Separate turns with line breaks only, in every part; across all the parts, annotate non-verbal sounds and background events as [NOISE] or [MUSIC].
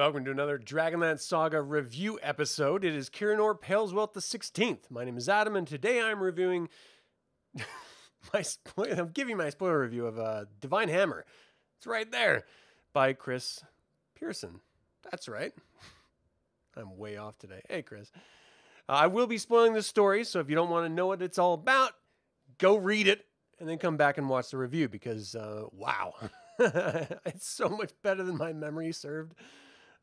Welcome to another Dragonlance Saga review episode. It is Kirinor Paleswelt the 16th. My name is Adam, and today I'm reviewing [LAUGHS] my spoiler. I'm giving my spoiler review of uh, Divine Hammer. It's right there by Chris Pierson. That's right. [LAUGHS] I'm way off today. Hey, Chris. Uh, I will be spoiling the story, so if you don't want to know what it's all about, go read it and then come back and watch the review because, uh, wow, [LAUGHS] it's so much better than my memory served.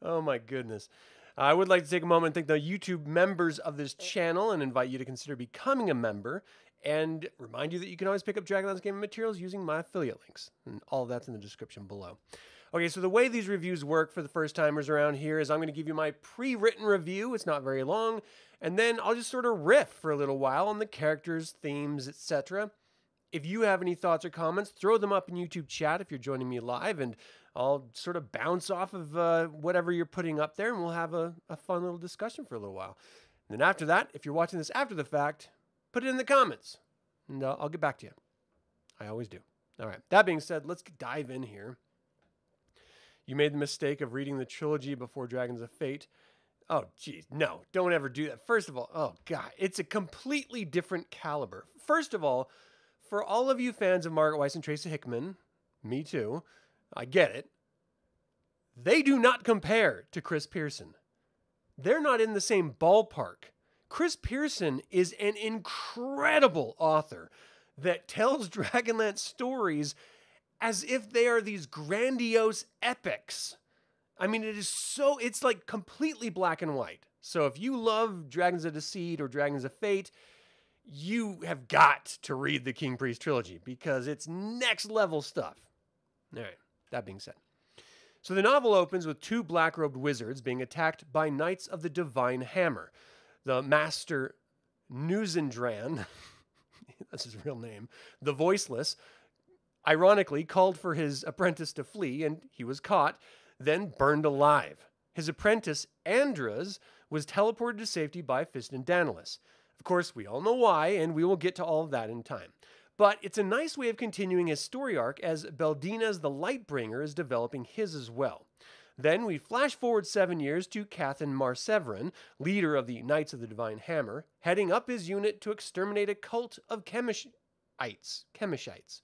Oh my goodness. I would like to take a moment and thank the YouTube members of this channel and invite you to consider becoming a member and remind you that you can always pick up Dragonlance Gaming materials using my affiliate links. And all that's in the description below. Okay, so the way these reviews work for the first timers around here is I'm going to give you my pre-written review. It's not very long. And then I'll just sort of riff for a little while on the characters, themes, etc. If you have any thoughts or comments, throw them up in YouTube chat if you're joining me live, and I'll sort of bounce off of uh, whatever you're putting up there, and we'll have a, a fun little discussion for a little while. And then after that, if you're watching this after the fact, put it in the comments, and uh, I'll get back to you. I always do. All right. That being said, let's dive in here. You made the mistake of reading the trilogy before Dragons of Fate. Oh, geez, no, don't ever do that. First of all, oh, God, it's a completely different caliber. First of all, for all of you fans of Margaret Weis and Tracy Hickman, me too, I get it. They do not compare to Chris Pierson. They're not in the same ballpark. Chris Pierson is an incredible author that tells [LAUGHS] Dragonlance stories as if they are these grandiose epics. I mean, it is so, it's like completely black and white. So if you love Dragons of Deceit or Dragons of Fate, you have got to read the King Priest trilogy because it's next level stuff. All right, that being said. So the novel opens with two black robed wizards being attacked by Knights of the Divine Hammer. The Master Nuzendran, [LAUGHS] that's his real name, the Voiceless, ironically called for his apprentice to flee and he was caught, then burned alive. His apprentice, Andras, was teleported to safety by Fistandantilus. Of course, we all know why, and we will get to all of that in time. But it's a nice way of continuing his story arc as Beldinas the Lightbringer is developing his as well. Then we flash forward seven years to Cathan Marseverin, leader of the Knights of the Divine Hammer, heading up his unit to exterminate a cult of Chemishites. Chemishites.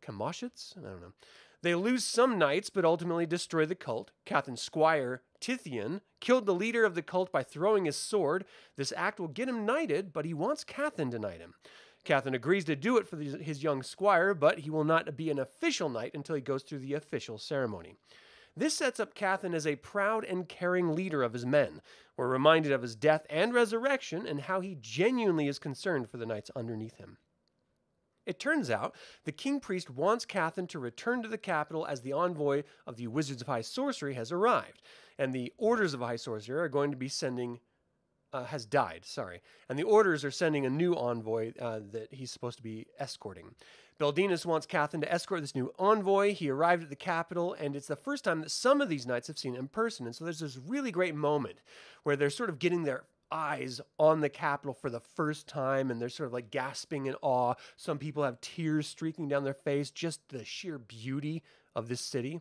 Chemoshites? I don't know. They lose some knights, but ultimately destroy the cult. Cathan's squire, Tithian, killed the leader of the cult by throwing his sword. This act will get him knighted, but he wants Cathan to knight him. Cathan agrees to do it for his young squire, but he will not be an official knight until he goes through the official ceremony. This sets up Cathan as a proud and caring leader of his men. We're reminded of his death and resurrection and how he genuinely is concerned for the knights underneath him. It turns out the king priest wants Cathan to return to the capital as the envoy of the Wizards of High Sorcery has arrived, and the Orders of High Sorcery are going to be sending. Uh, has died, sorry. And the Orders are sending a new envoy uh, that he's supposed to be escorting. Beldinas wants Cathan to escort this new envoy. He arrived at the capital, and it's the first time that some of these knights have seen him in person. And so there's this really great moment where they're sort of getting their eyes on the capital for the first time and they're sort of like gasping in awe. Some people have tears streaking down their face, just the sheer beauty of this city.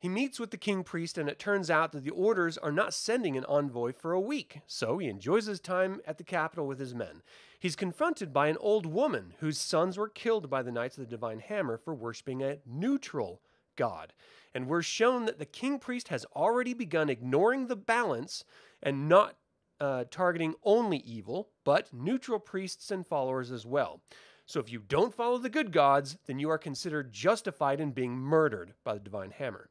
He meets with the king priest, and it turns out that the orders are not sending an envoy for a week, so he enjoys his time at the capital with his men. He's confronted by an old woman whose sons were killed by the Knights of the Divine Hammer for worshiping a neutral god. And we're shown that the king priest has already begun ignoring the balance and not uh, targeting only evil, but neutral priests and followers as well. So if you don't follow the good gods, then you are considered justified in being murdered by the divine hammer.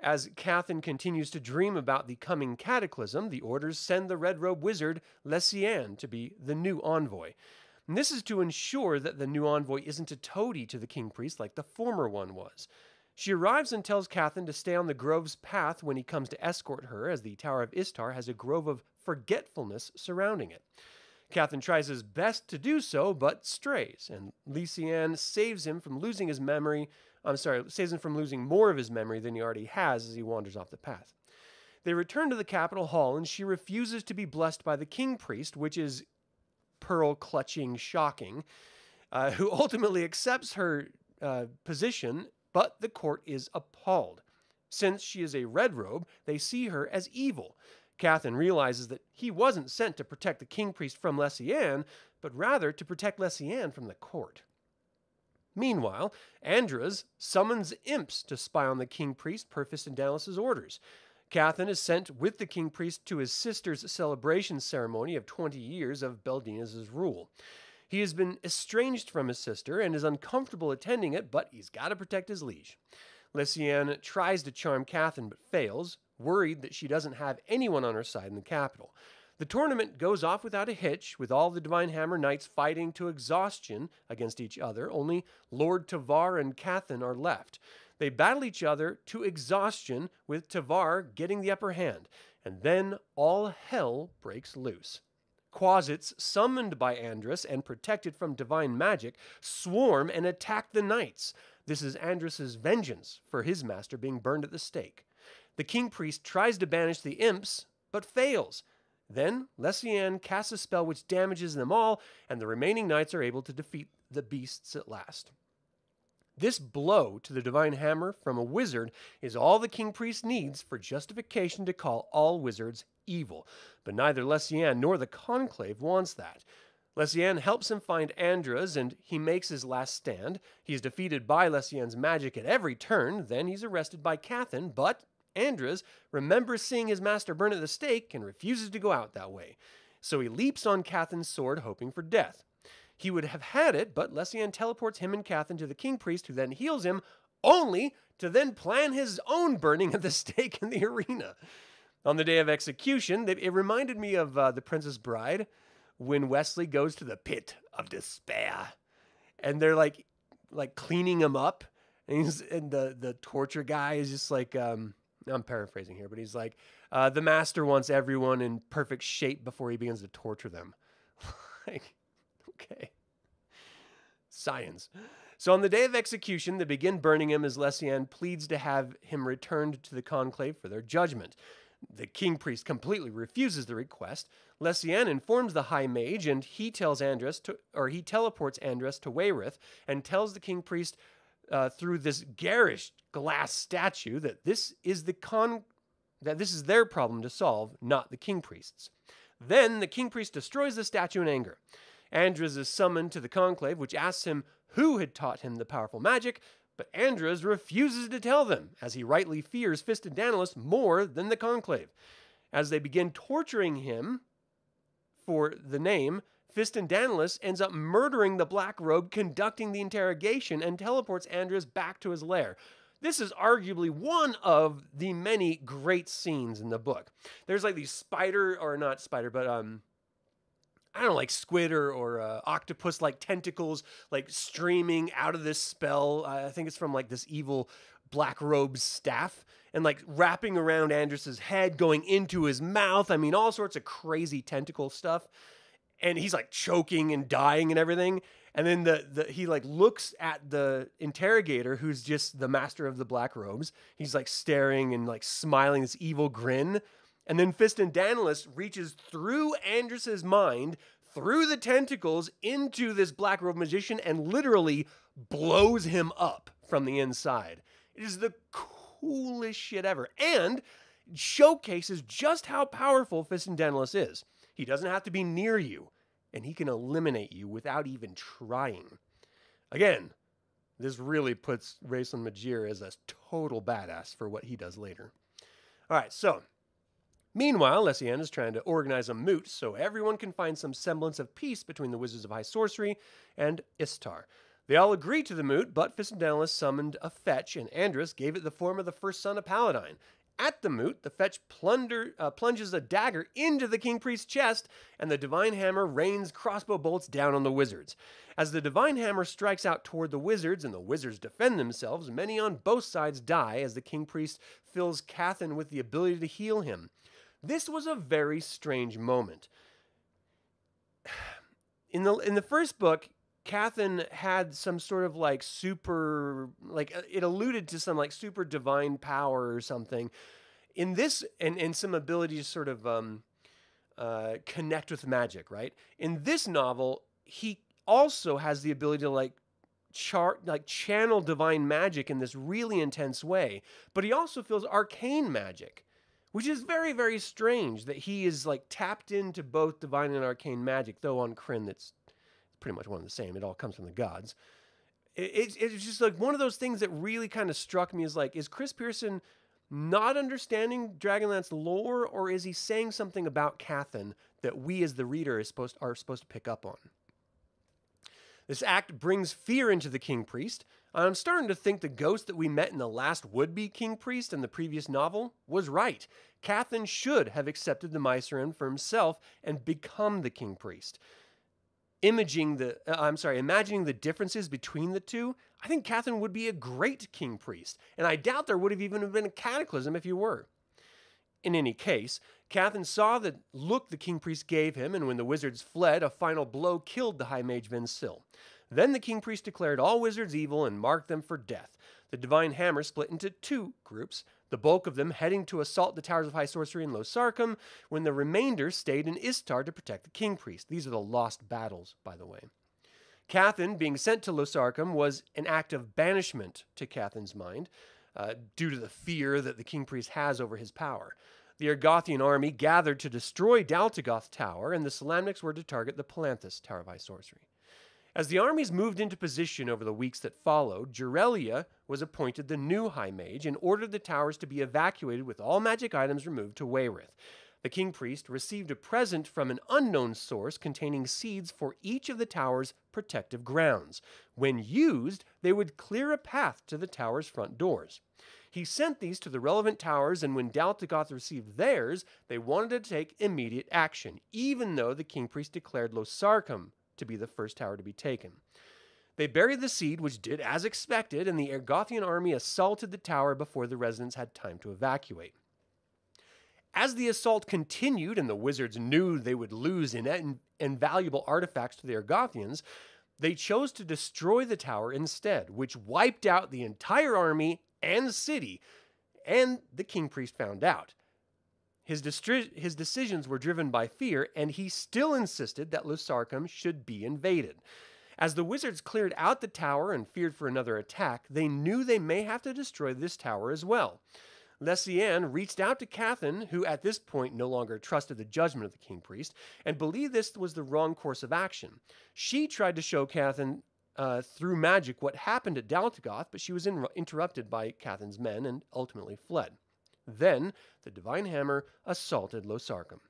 As Cathan continues to dream about the coming cataclysm, the orders send the red robe wizard Lesiane to be the new envoy. And this is to ensure that the new envoy isn't a toady to the king priest like the former one was. She arrives and tells Cathan to stay on the grove's path when he comes to escort her, as the Tower of Istar has a grove of forgetfulness surrounding it. Cathan tries his best to do so, but strays, and Lesiane saves him from losing his memory. I'm sorry, saves him from losing more of his memory than he already has as he wanders off the path. They return to the capital hall, and she refuses to be blessed by the king priest, which is pearl clutching shocking, uh, who [LAUGHS] ultimately accepts her uh, position but the court is appalled. Since she is a red robe, they see her as evil. Cathan realizes that he wasn't sent to protect the king priest from Lesiane, but rather to protect Lesiane from the court. Meanwhile, Andras summons imps to spy on the king priest per Fistandantilus' orders. Cathan is sent with the king priest to his sister's celebration ceremony of 20 years of Beldina's rule. He has been estranged from his sister and is uncomfortable attending it, but he's got to protect his liege. Lesiane tries to charm Cathan but fails, worried that she doesn't have anyone on her side in the capital. The tournament goes off without a hitch, with all the Divine Hammer Knights fighting to exhaustion against each other. Only Lord Tavar and Cathan are left. They battle each other to exhaustion, with Tavar getting the upper hand, and then all hell breaks loose. Quasits, summoned by Andras and protected from divine magic, swarm and attack the knights. This is Andras's vengeance for his master being burned at the stake. The king priest tries to banish the imps, but fails. Then Lesiane casts a spell which damages them all, and the remaining knights are able to defeat the beasts at last. This blow to the divine hammer from a wizard is all the king priest needs for justification to call all wizards evil. But neither Lesiane nor the conclave wants that. Lesiane helps him find Andras and he makes his last stand. He's defeated by Lesiane's magic at every turn, then he's arrested by Cathan, but Andras remembers seeing his master burn at the stake and refuses to go out that way. So he leaps on Cathan's sword, hoping for death. He would have had it, but Lesiane teleports him and Cathan to the king priest, who then heals him, only to then plan his own burning at the [LAUGHS] stake in the arena. On the day of execution, it reminded me of uh, The Princess Bride when Westley goes to the pit of despair, and they're like, like cleaning him up, and, and the the torture guy is just like, um, I'm paraphrasing here, but he's like, uh, the master wants everyone in perfect shape before he begins to torture them. [LAUGHS] like, okay. Science. So on the day of execution, they begin burning him as Lesiane pleads to have him returned to the conclave for their judgment. The king priest completely refuses the request. Lesiane informs the high mage, and he tells Andras to, or he teleports Andras to Wayreth and tells the king priest uh, through this garish glass statue that this is the con that this is their problem to solve, not the king priest's. Then the king priest destroys the statue in anger. Andras is summoned to the conclave, which asks him who had taught him the powerful magic, but Andras refuses to tell them, as he rightly fears Fistandantilus more than the conclave. As they begin torturing him for the name, Fistandantilus ends up murdering the Black Robe, conducting the interrogation, and teleports Andras back to his lair. This is arguably one of the many great scenes in the book. There's like these spider, or not spider, but um, I don't know, like squid or, or uh, octopus like tentacles like streaming out of this spell. I think it's from like this evil black robe staff and like wrapping around Andras's head, going into his mouth. I mean, all sorts of crazy tentacle stuff. And he's like choking and dying and everything. And then the, the he like looks at the interrogator who's just the master of the black robes. He's like staring and like smiling this evil grin. And then Fistandantilus reaches through Andras's mind, through the tentacles, into this black robe magician and literally blows him up from the inside. It is the coolest shit ever. And showcases just how powerful Fistandantilus is. He doesn't have to be near you, and he can eliminate you without even trying. Again, this really puts Raistlin Majere as a total badass for what he does later. All right, so Meanwhile, Lesiane is trying to organize a moot so everyone can find some semblance of peace between the Wizards of High Sorcery and Istar. They all agree to the moot, but Fistandantilus summoned a fetch, and Andras gave it the form of the first son of Paladine. At the moot, the fetch plunder, uh, plunges a dagger into the king priest's chest, and the divine hammer rains crossbow bolts down on the wizards. As the divine hammer strikes out toward the wizards, and the wizards defend themselves, many on both sides die as the king priest fills Cathan with the ability to heal him. This was a very strange moment. [SIGHS] In the in the first book, Cathan had some sort of like super like uh, it alluded to some like super divine power or something. In this and, and some ability to sort of um, uh, connect with magic, right? In this novel, he also has the ability to like chart like channel divine magic in this really intense way, but he also feels arcane magic, which is very very strange that he is like tapped into both divine and arcane magic. Though on Krynn, that's pretty much one and the same. It all comes from the gods. It, it, it's just like one of those things that really kind of struck me is like, is Chris Pierson not understanding Dragonlance lore, or is he saying something about Cathan that we as the reader is supposed are supposed to pick up on? This act brings fear into the king priest. I'm starting to think the ghost that we met in the last would be king priest in the previous novel was right. Cathan should have accepted the Miceram for himself and become the king priest. Imaging the, uh, I'm sorry, imagining the differences between the two, I think Cathan would be a great king priest, and I doubt there would have even been a cataclysm if you were. In any case, Cathan saw the look the king priest gave him, and when the wizards fled, a final blow killed the high mage Vensil. Then the king priest declared all wizards evil and marked them for death. The divine hammer split into two groups, the bulk of them heading to assault the towers of high sorcery in Losarcum, when the remainder stayed in Istar to protect the king priest. These are the lost battles, by the way. Cathan being sent to Losarcum was an act of banishment to Cathan's mind, uh, due to the fear that the king priest has over his power. The Ergothian army gathered to destroy Daltigoth Tower, and the Solamnics were to target the Palanthas Tower of High Sorcery. As the armies moved into position over the weeks that followed, Jurelia was appointed the new High Mage and ordered the towers to be evacuated with all magic items removed to Wayreth. The king priest received a present from an unknown source containing seeds for each of the tower's protective grounds. When used, they would clear a path to the tower's front doors. He sent these to the relevant towers, and when Daltigoth received theirs, they wanted to take immediate action, even though the king priest declared Losarcum to be the first tower to be taken. They buried the seed, which did as expected, and the Ergothian army assaulted the tower before the residents had time to evacuate. As the assault continued and the wizards knew they would lose in- invaluable artifacts to the Ergothians, they chose to destroy the tower instead, which wiped out the entire army and city, and the king priest found out. His, distri- his decisions were driven by fear, and he still insisted that Losarcum should be invaded. As the wizards cleared out the tower and feared for another attack, they knew they may have to destroy this tower as well. Lesiane reached out to Cathan, who at this point no longer trusted the judgment of the king priest, and believed this was the wrong course of action. She tried to show Cathan uh, through magic what happened at Daltigoth, but she was in- interrupted by Cathan's men and ultimately fled. Then the Divine Hammer assaulted Losarcum.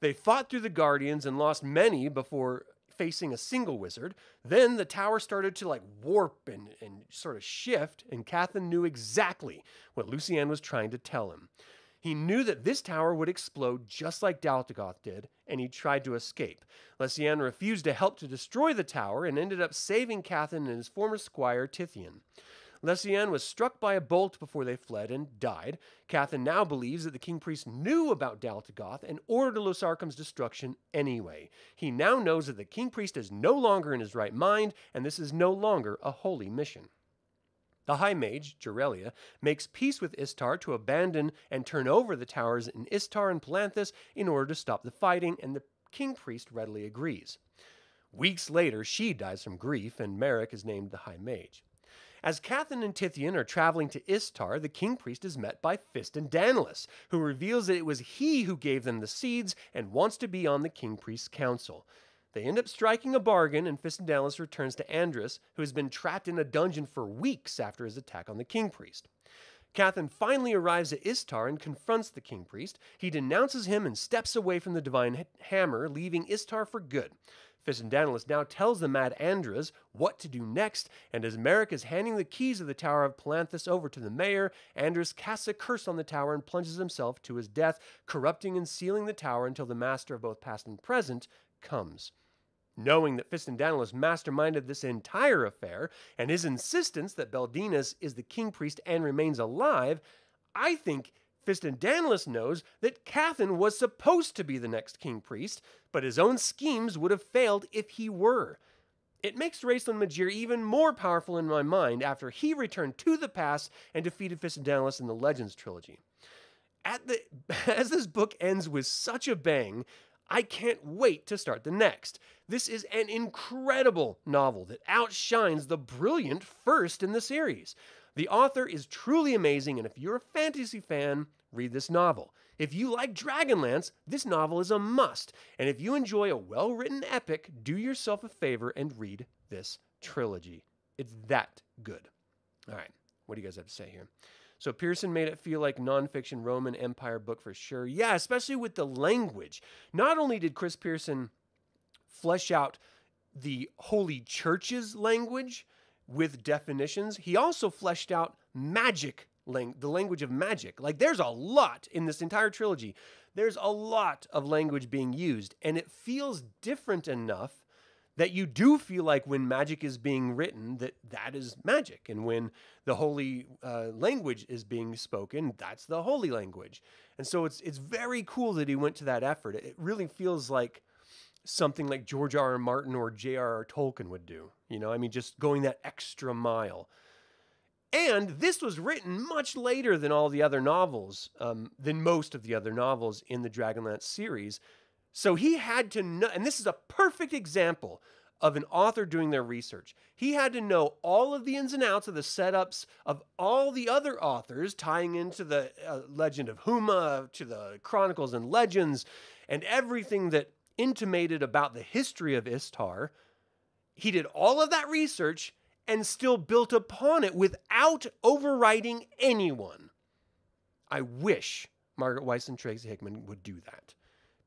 They fought through the Guardians and lost many before facing a single wizard. Then the tower started to like warp and, and sort of shift, and Cathan knew exactly what Lesiane was trying to tell him. He knew that this tower would explode just like Daltigoth did, and he tried to escape. Lesiane refused to help to destroy the tower and ended up saving Cathan and his former squire Tithian. Lesiane was struck by a bolt before they fled and died. Cathan now believes that the king priest knew about Daltigoth and ordered Losarcum's destruction anyway. He now knows that the king priest is no longer in his right mind, and this is no longer a holy mission. The High Mage, Jurelia, makes peace with Istar to abandon and turn over the towers in Istar and Palanthas in order to stop the fighting, and the king priest readily agrees. Weeks later, she dies from grief, and Merrick is named the High Mage. As Cathan and Tithian are traveling to Istar, the king priest is met by Fistandantilus, who reveals that it was he who gave them the seeds and wants to be on the king priest's council. They end up striking a bargain, and Fistandantilus returns to Andras, who has been trapped in a dungeon for weeks after his attack on the king priest. Cathan finally arrives at Istar and confronts the king priest. He denounces him and steps away from the divine hammer, leaving Istar for good. Fistandantilus now tells the mad Andras what to do next, and as Merrick is handing the keys of the Tower of Palanthas over to the mayor, Andras casts a curse on the tower and plunges himself to his death, corrupting and sealing the tower until the master of both past and present comes. Knowing that Fistandantilus masterminded this entire affair, and his insistence that Beldinas is the king priest and remains alive, I think Fistandantilus knows that Cathan was supposed to be the next king priest, but his own schemes would have failed if he were. It makes Raistlin Majere even more powerful in my mind after he returned to the past and defeated Fistandantilus in the Legends trilogy. At the, [LAUGHS] as this book ends with such a bang, I can't wait to start the next. This is an incredible novel that outshines the brilliant first in the series. The author is truly amazing, and if you're a fantasy fan, read this novel. If you like Dragonlance, this novel is a must. And if you enjoy a well written epic, do yourself a favor and read this trilogy. It's that good. All right, what do you guys have to say here? So Pierson made it feel like nonfiction Roman Empire book for sure. Yeah, especially with the language. Not only did Chris Pierson flesh out the Holy Church's language with definitions, he also fleshed out magic lang- the language of magic. Like there's a lot in this entire trilogy. There's a lot of language being used, and it feels different enough that you do feel like when magic is being written that that is magic and when the holy uh, language is being spoken that's the holy language and so it's it's very cool that he went to that effort it really feels like something like george r r martin or j.r.r tolkien would do you know i mean just going that extra mile and this was written much later than all the other novels, um, than most of the other novels in the Dragonlance series. So he had to know, and this is a perfect example of an author doing their research. He had to know all of the ins and outs of the setups of all the other authors, tying into the uh, legend of Huma, to the chronicles and legends, and everything that intimated about the history of Istar. He did all of that research and still built upon it without overriding anyone. I wish Margaret Weis and Tracy Hickman would do that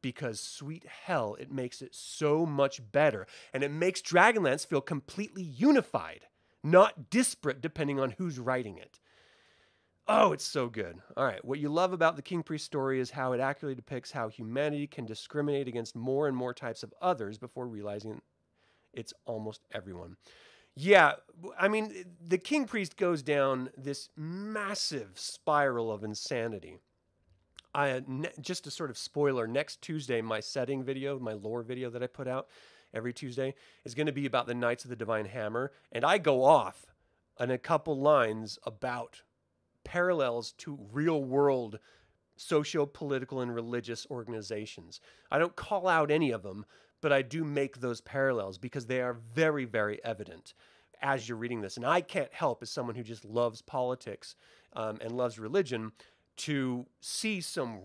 because sweet hell, it makes it so much better. And it makes Dragonlance feel completely unified, not disparate depending on who's writing it. Oh, it's so good. All right. What you love about the King Priest story is how it accurately depicts how humanity can discriminate against more and more types of others before realizing it's almost everyone. Yeah, I mean, the king priest goes down this massive spiral of insanity. I uh, just a sort of spoiler. Next Tuesday, my setting video, my lore video that I put out every Tuesday, is going to be about the Knights of the Divine Hammer, and I go off on a couple lines about parallels to real world socio political and religious organizations. I don't call out any of them, but I do make those parallels because they are very, very evident as you're reading this. And I can't help, as someone who just loves politics um, and loves religion, to see some,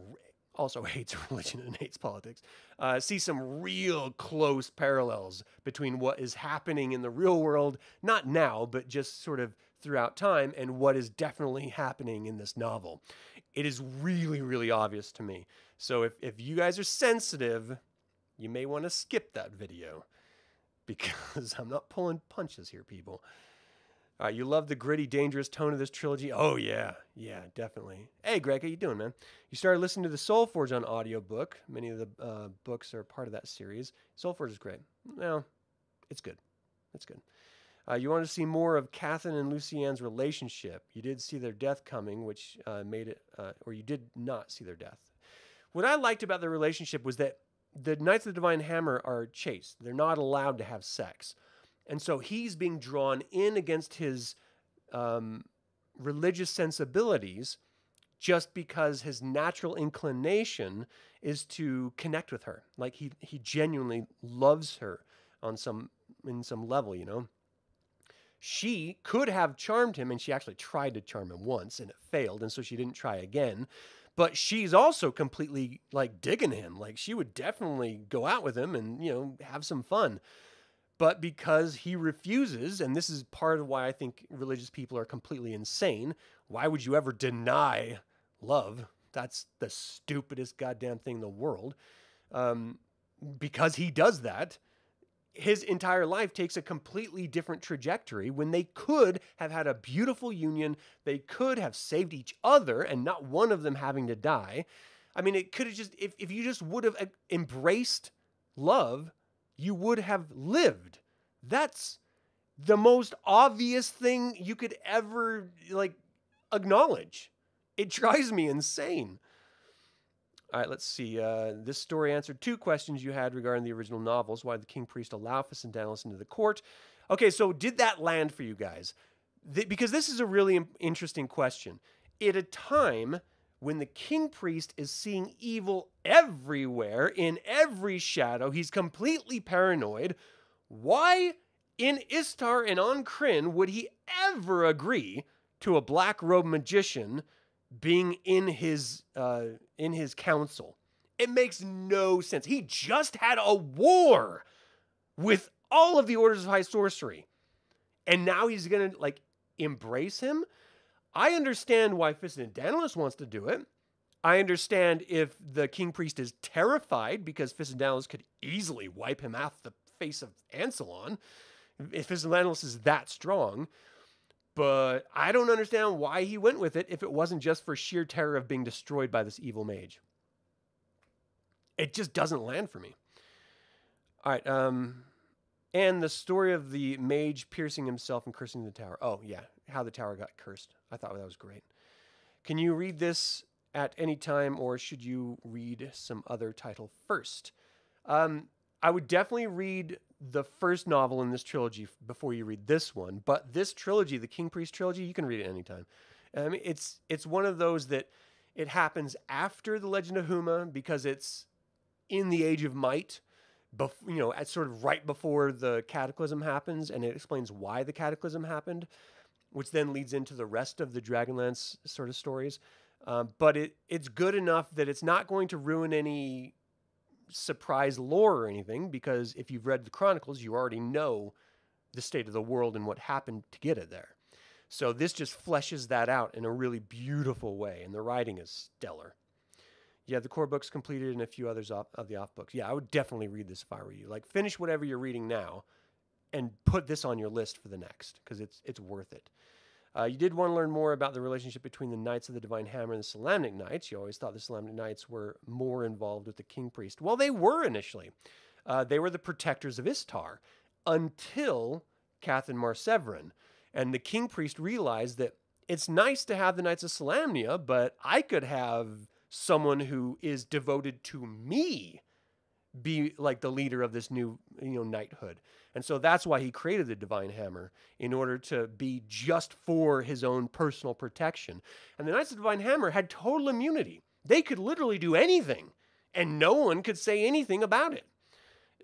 also [LAUGHS] hates religion and hates politics, uh, see some real close parallels between what is happening in the real world, not now, but just sort of throughout time, and what is definitely happening in this novel. It is really, really obvious to me. So if, if you guys are sensitive, you may want to skip that video [LAUGHS] because I'm not pulling punches here, people. Uh, you love the gritty, dangerous tone of this trilogy? Oh, yeah. Yeah, definitely. Hey, Greg, how you doing, man? You started listening to the Soul Forge on audiobook. Many of the uh, books are part of that series. Soul Forge is great. Well, it's good. It's good. Uh, you wanted to see more of Cathan and Lesiane's relationship. You did see their death coming, which uh, made it, uh, or you did not see their death. What I liked about their relationship was that the Knights of the Divine Hammer are chaste. They're not allowed to have sex. And so he's being drawn in against his um, religious sensibilities just because his natural inclination is to connect with her. Like he, he genuinely loves her on some, in some level, you know? She could have charmed him, and she actually tried to charm him once, and it failed, and so she didn't try again but she's also completely like digging him. Like she would definitely go out with him and, you know, have some fun. But because he refuses, and this is part of why I think religious people are completely insane, why would you ever deny love? That's the stupidest goddamn thing in the world. Um, because he does that, his entire life takes a completely different trajectory when they could have had a beautiful union. They could have saved each other and not one of them having to die. I mean, it could have just, if, if you just would have uh, embraced love, you would have lived. That's the most obvious thing you could ever like acknowledge. It drives me insane. All right, let's see. Uh, this story answered two questions you had regarding the original novels. Why did the king priest allow Fistandantilus into the court? Okay, so did that land for you guys? The, because this is a really interesting question. At a time when the king priest is seeing evil everywhere in every shadow, he's completely paranoid. Why in Istar and on Krynn would he ever agree to a black robe magician being in his uh, in his council? It makes no sense. He just had a war with all of the orders of high sorcery. And now he's to like embrace him. I understand why Daedalus wants to do it. I understand if the king priest is terrified because Daedalus could easily wipe him off the face of Ansalon if Daedalus is that strong. But I don't understand why he went with it if it wasn't just for sheer terror of being destroyed by this evil mage. It just doesn't land for me. All right. Um, and the story of the mage piercing himself and cursing the tower. Oh, yeah. How the tower got cursed. I thought that was great. Can you read this at any time, or should you read some other title first? Um, I would definitely read the first novel in this trilogy before you read this one. But this trilogy, the King Priest trilogy, you can read it anytime. Mean, it's it's one of those that it happens after the Legend of Huma because it's in the Age of Might bef- you know, at sort of right before the cataclysm happens, and it explains why the cataclysm happened, which then leads into the rest of the Dragonlance sort of stories. Um, but it it's good enough that it's not going to ruin any surprise lore or anything because if you've read the chronicles, you already know the state of the world and what happened to get it there. So this just fleshes that out in a really beautiful way, and the writing is stellar. Yeah, the core book's completed and a few others off, of the off books. Yeah, I would definitely read this if I were you. Like finish whatever you're reading now and put this on your list for the next because it's it's worth it. Uh, you did want to learn more about the relationship between the Knights of the Divine Hammer and the Solamnic Knights. You always thought the Solamnic Knights were more involved with the King Priest. Well, they were initially. Uh, they were the protectors of Istar until Cathan Marseverin. And the King Priest realized that it's nice to have the Knights of Solamnia, but I could have someone who is devoted to me be like the leader of this new you know knighthood. And so that's why he created the divine hammer in order to be just for his own personal protection. And the knights of the divine hammer had total immunity. They could literally do anything and no one could say anything about it.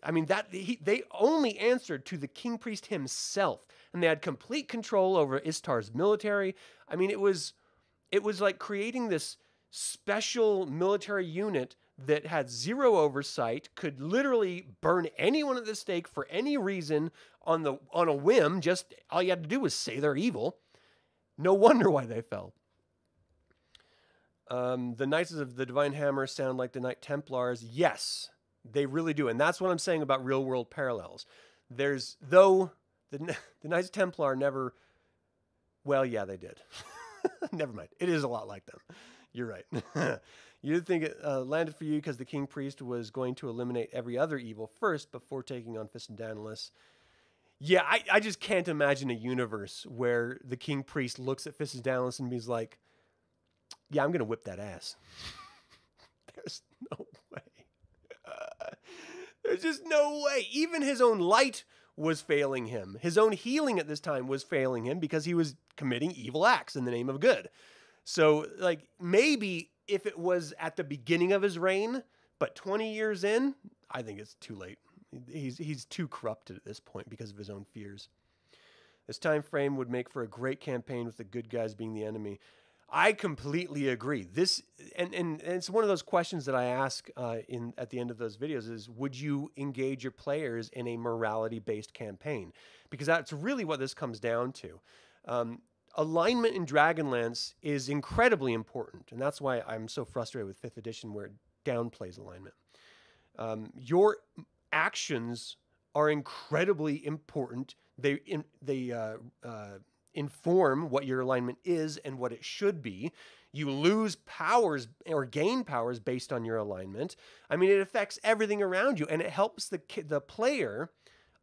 I mean that he, they only answered to the king priest himself and they had complete control over istar's military. I mean it was it was like creating this special military unit that had zero oversight, could literally burn anyone at the stake for any reason on the on a whim. Just all you had to do was say they're evil. No wonder why they fell. Um, the Knights of the Divine Hammer sound like the Knight Templars. Yes, they really do, and that's what I'm saying about real world parallels. There's though the [LAUGHS] the Knights Templar never. Well, yeah, they did. [LAUGHS] never mind. It is a lot like them. You're right. [LAUGHS] you think it uh, landed for you because the king priest was going to eliminate every other evil first before taking on Fistandantilus. Yeah, I, I just can't imagine a universe where the king priest looks at Fistandantilus and he's like, "Yeah, I'm gonna whip that ass." [LAUGHS] There's no way. Uh, [LAUGHS] there's just no way. Even his own light was failing him. His own healing at this time was failing him because he was committing evil acts in the name of good. So, like, maybe if it was at the beginning of his reign, but 20 years in, I think it's too late. He's, he's too corrupted at this point because of his own fears. This time frame would make for a great campaign with the good guys being the enemy. I completely agree. This and, and, and it's one of those questions that I ask uh, in at the end of those videos is would you engage your players in a morality based campaign? Because that's really what this comes down to. Um, alignment in Dragonlance is incredibly important, and that's why I'm so frustrated with Fifth Edition where it downplays alignment. Um, your actions are incredibly important. They in, they uh, uh, inform what your alignment is and what it should be. You lose powers or gain powers based on your alignment. I mean, it affects everything around you, and it helps the the player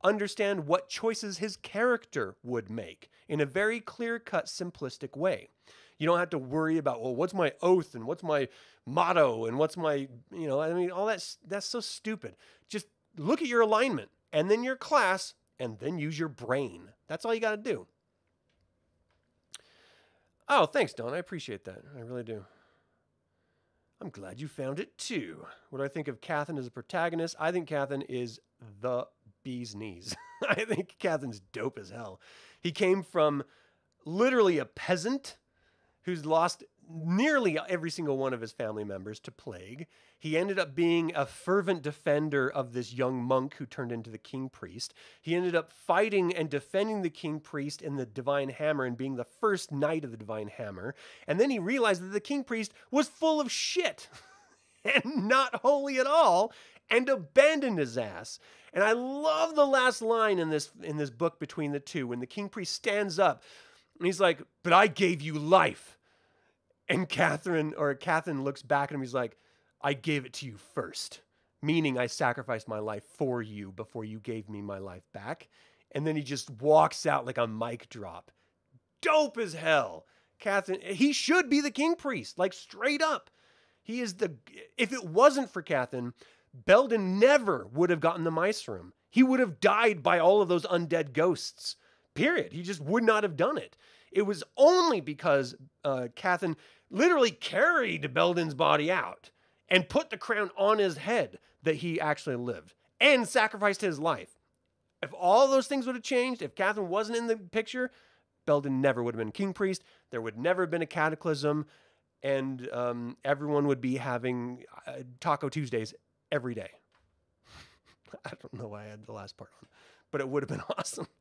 understand what choices his character would make in a very clear cut, simplistic way. You don't have to worry about, well, what's my oath and what's my motto and what's my, you know, I mean, all that's that's so stupid. Just look at your alignment and then your class and then use your brain. That's all you got to do. Oh, thanks, Don. I appreciate that. I really do. I'm glad you found it too. What do I think of Cathan as a protagonist? I think Cathan is the bee's knees. [LAUGHS] I think Cathan's dope as hell. He came from literally a peasant who's lost nearly every single one of his family members to plague. He ended up being a fervent defender of this young monk who turned into the king priest. He ended up fighting and defending the king priest in the divine hammer and being the first knight of the divine hammer. And then he realized that the king priest was full of shit [LAUGHS] and not holy at all and abandoned his ass. And I love the last line in this in this book between the two when the king priest stands up and he's like, "But I gave you life." And Cathan or Cathan looks back at him. He's like, I gave it to you first, meaning I sacrificed my life for you before you gave me my life back. And then he just walks out like a mic drop. Dope as hell. Cathan, he should be the king priest, like straight up. He is the, if it wasn't for Cathan, Belden never would have gotten the mice room. He would have died by all of those undead ghosts, period. He just would not have done it. It was only because uh, Cathan literally carried Belden's body out and put the crown on his head that he actually lived and sacrificed his life. If all those things would have changed, if Cathan wasn't in the picture, Belden never would have been king priest. There would never have been a cataclysm, and um, everyone would be having uh, Taco Tuesdays every day. [LAUGHS] I don't know why I had the last part on, but it would have been [LAUGHS] awesome. [LAUGHS]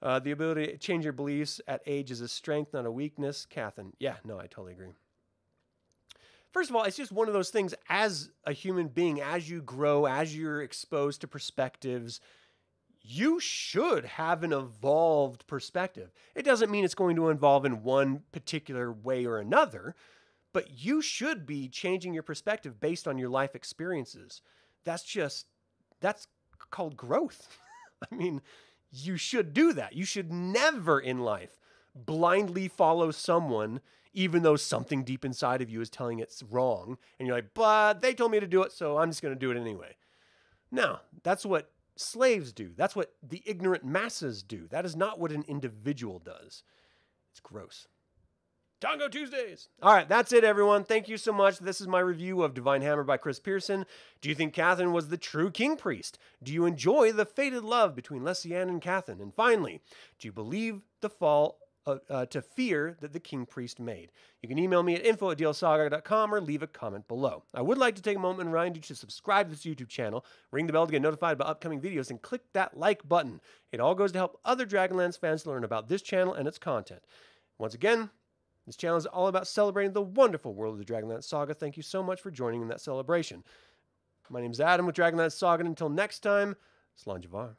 Uh, the ability to change your beliefs at age is a strength, not a weakness. Cathan, yeah, no, I totally agree. First of all, it's just one of those things as a human being, as you grow, as you're exposed to perspectives, you should have an evolved perspective. It doesn't mean it's going to evolve in one particular way or another, but you should be changing your perspective based on your life experiences. That's just, that's called growth. [LAUGHS] I mean, you should do that. You should never in life blindly follow someone, even though something deep inside of you is telling it's wrong. And you're like, but they told me to do it, so I'm just going to do it anyway. No, that's what slaves do. That's what the ignorant masses do. That is not what an individual does. It's gross. Tango Tuesdays. All right, that's it, everyone. Thank you so much. This is my review of Divine Hammer by Chris Pierson. Do you think Cathan was the true king priest? Do you enjoy the fated love between Lesiane and Cathan? And finally, do you believe the fall uh, uh, to fear that the king priest made? You can email me at info at or leave a comment below. I would like to take a moment and remind you to subscribe to this YouTube channel, ring the bell to get notified about upcoming videos, and click that like button. It all goes to help other Dragonlance fans learn about this channel and its content. Once again, this channel is all about celebrating the wonderful world of the Dragonlance Saga. Thank you so much for joining in that celebration. My name is Adam with Dragonlance Saga. And until next time, Slanjavar.